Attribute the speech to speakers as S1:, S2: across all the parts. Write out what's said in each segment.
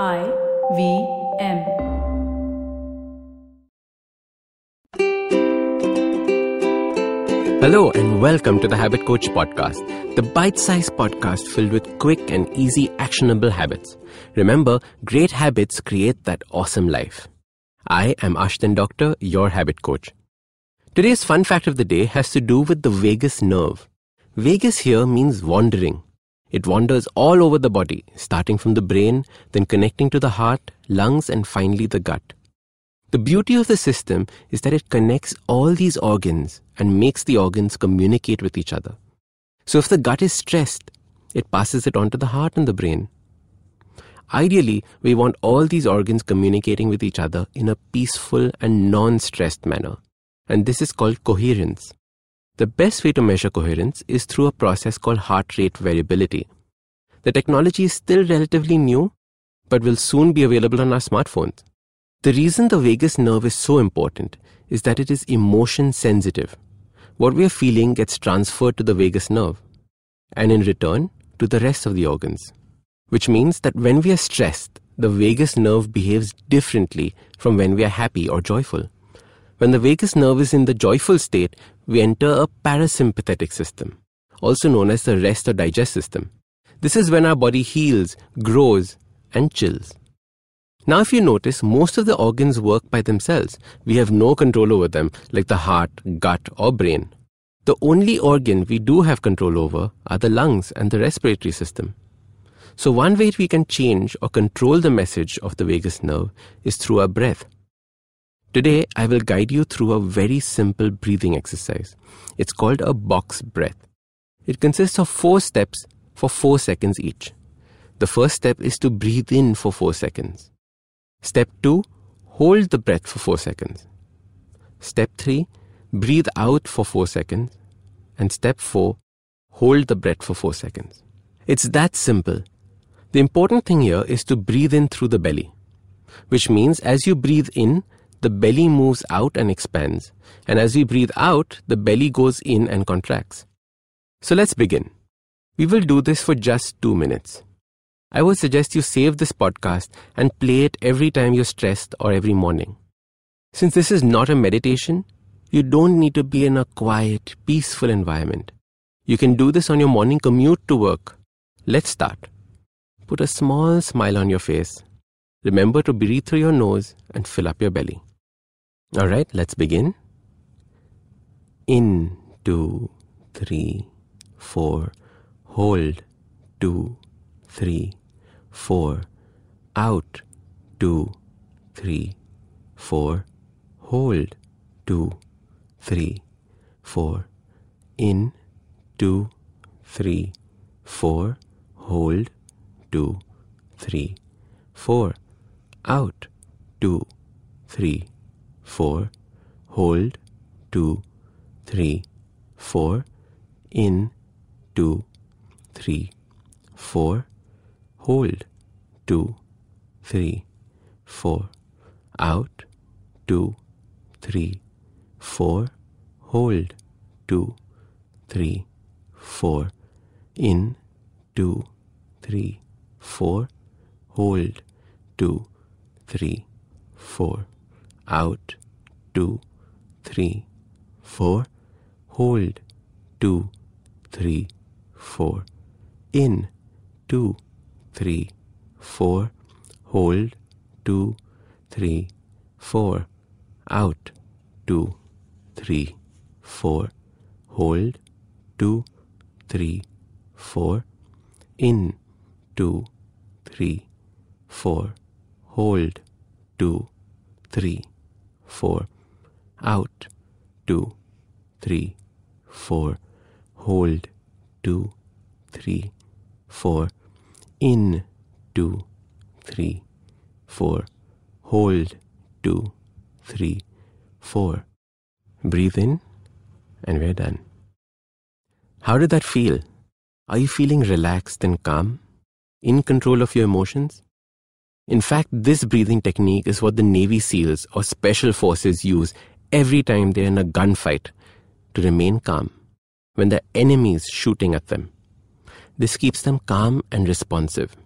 S1: I V M.
S2: Hello and welcome to the Habit Coach Podcast, the bite sized podcast filled with quick and easy actionable habits. Remember, great habits create that awesome life. I am Ashdin Doctor, your habit coach. Today's fun fact of the day has to do with the vagus nerve. Vagus here means wandering. It wanders all over the body, starting from the brain, then connecting to the heart, lungs, and finally the gut. The beauty of the system is that it connects all these organs and makes the organs communicate with each other. So if the gut is stressed, it passes it on to the heart and the brain. Ideally, we want all these organs communicating with each other in a peaceful and non stressed manner. And this is called coherence. The best way to measure coherence is through a process called heart rate variability. The technology is still relatively new, but will soon be available on our smartphones. The reason the vagus nerve is so important is that it is emotion sensitive. What we are feeling gets transferred to the vagus nerve, and in return, to the rest of the organs. Which means that when we are stressed, the vagus nerve behaves differently from when we are happy or joyful. When the vagus nerve is in the joyful state, we enter a parasympathetic system, also known as the rest or digest system. This is when our body heals, grows, and chills. Now, if you notice, most of the organs work by themselves. We have no control over them, like the heart, gut, or brain. The only organ we do have control over are the lungs and the respiratory system. So, one way we can change or control the message of the vagus nerve is through our breath. Today, I will guide you through a very simple breathing exercise. It's called a box breath. It consists of four steps for four seconds each. The first step is to breathe in for four seconds. Step two, hold the breath for four seconds. Step three, breathe out for four seconds. And step four, hold the breath for four seconds. It's that simple. The important thing here is to breathe in through the belly, which means as you breathe in, the belly moves out and expands, and as we breathe out, the belly goes in and contracts. So let's begin. We will do this for just two minutes. I would suggest you save this podcast and play it every time you're stressed or every morning. Since this is not a meditation, you don't need to be in a quiet, peaceful environment. You can do this on your morning commute to work. Let's start. Put a small smile on your face. Remember to breathe through your nose and fill up your belly. All right, let's begin. In, two, three, four. Hold, two, three, four. Out, two, three, four. Hold, two, three, four. In, two, three, four. Hold, two, three, four. Out, two, three, four, hold, two, three, four, in, two, three, four, hold, two, three, four, out, two, three, four, hold, two, three, four, in, two, three, four, hold, two, three, four out, two, three, four, hold, two, three, four, in, two, three, four, hold, two, three, four, out, two, three, four, hold, two, three, four, in, two, three, four, hold, two, three, four, out, two, three, four, hold, two, three, four, in, two, three, four, hold, two, three, four. Breathe in, and we're done. How did that feel? Are you feeling relaxed and calm? In control of your emotions? In fact, this breathing technique is what the Navy SEALs or Special Forces use every time they're in a gunfight to remain calm when the enemy is shooting at them. This keeps them calm and responsive.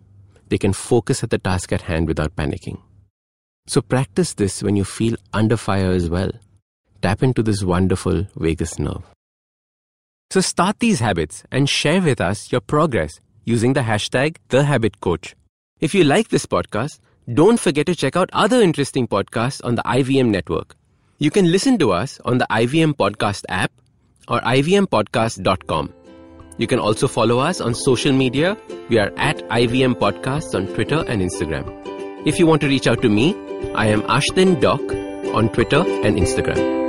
S2: they can focus at the task at hand without panicking. So practice this when you feel under fire as well. Tap into this wonderful vagus nerve. So start these habits and share with us your progress using the hashtag TheHabitCoach. If you like this podcast, don't forget to check out other interesting podcasts on the IVM network. You can listen to us on the IVM Podcast app or ivmpodcast.com. You can also follow us on social media. We are at IVM Podcasts on Twitter and Instagram. If you want to reach out to me, I am Ashdin Doc on Twitter and Instagram.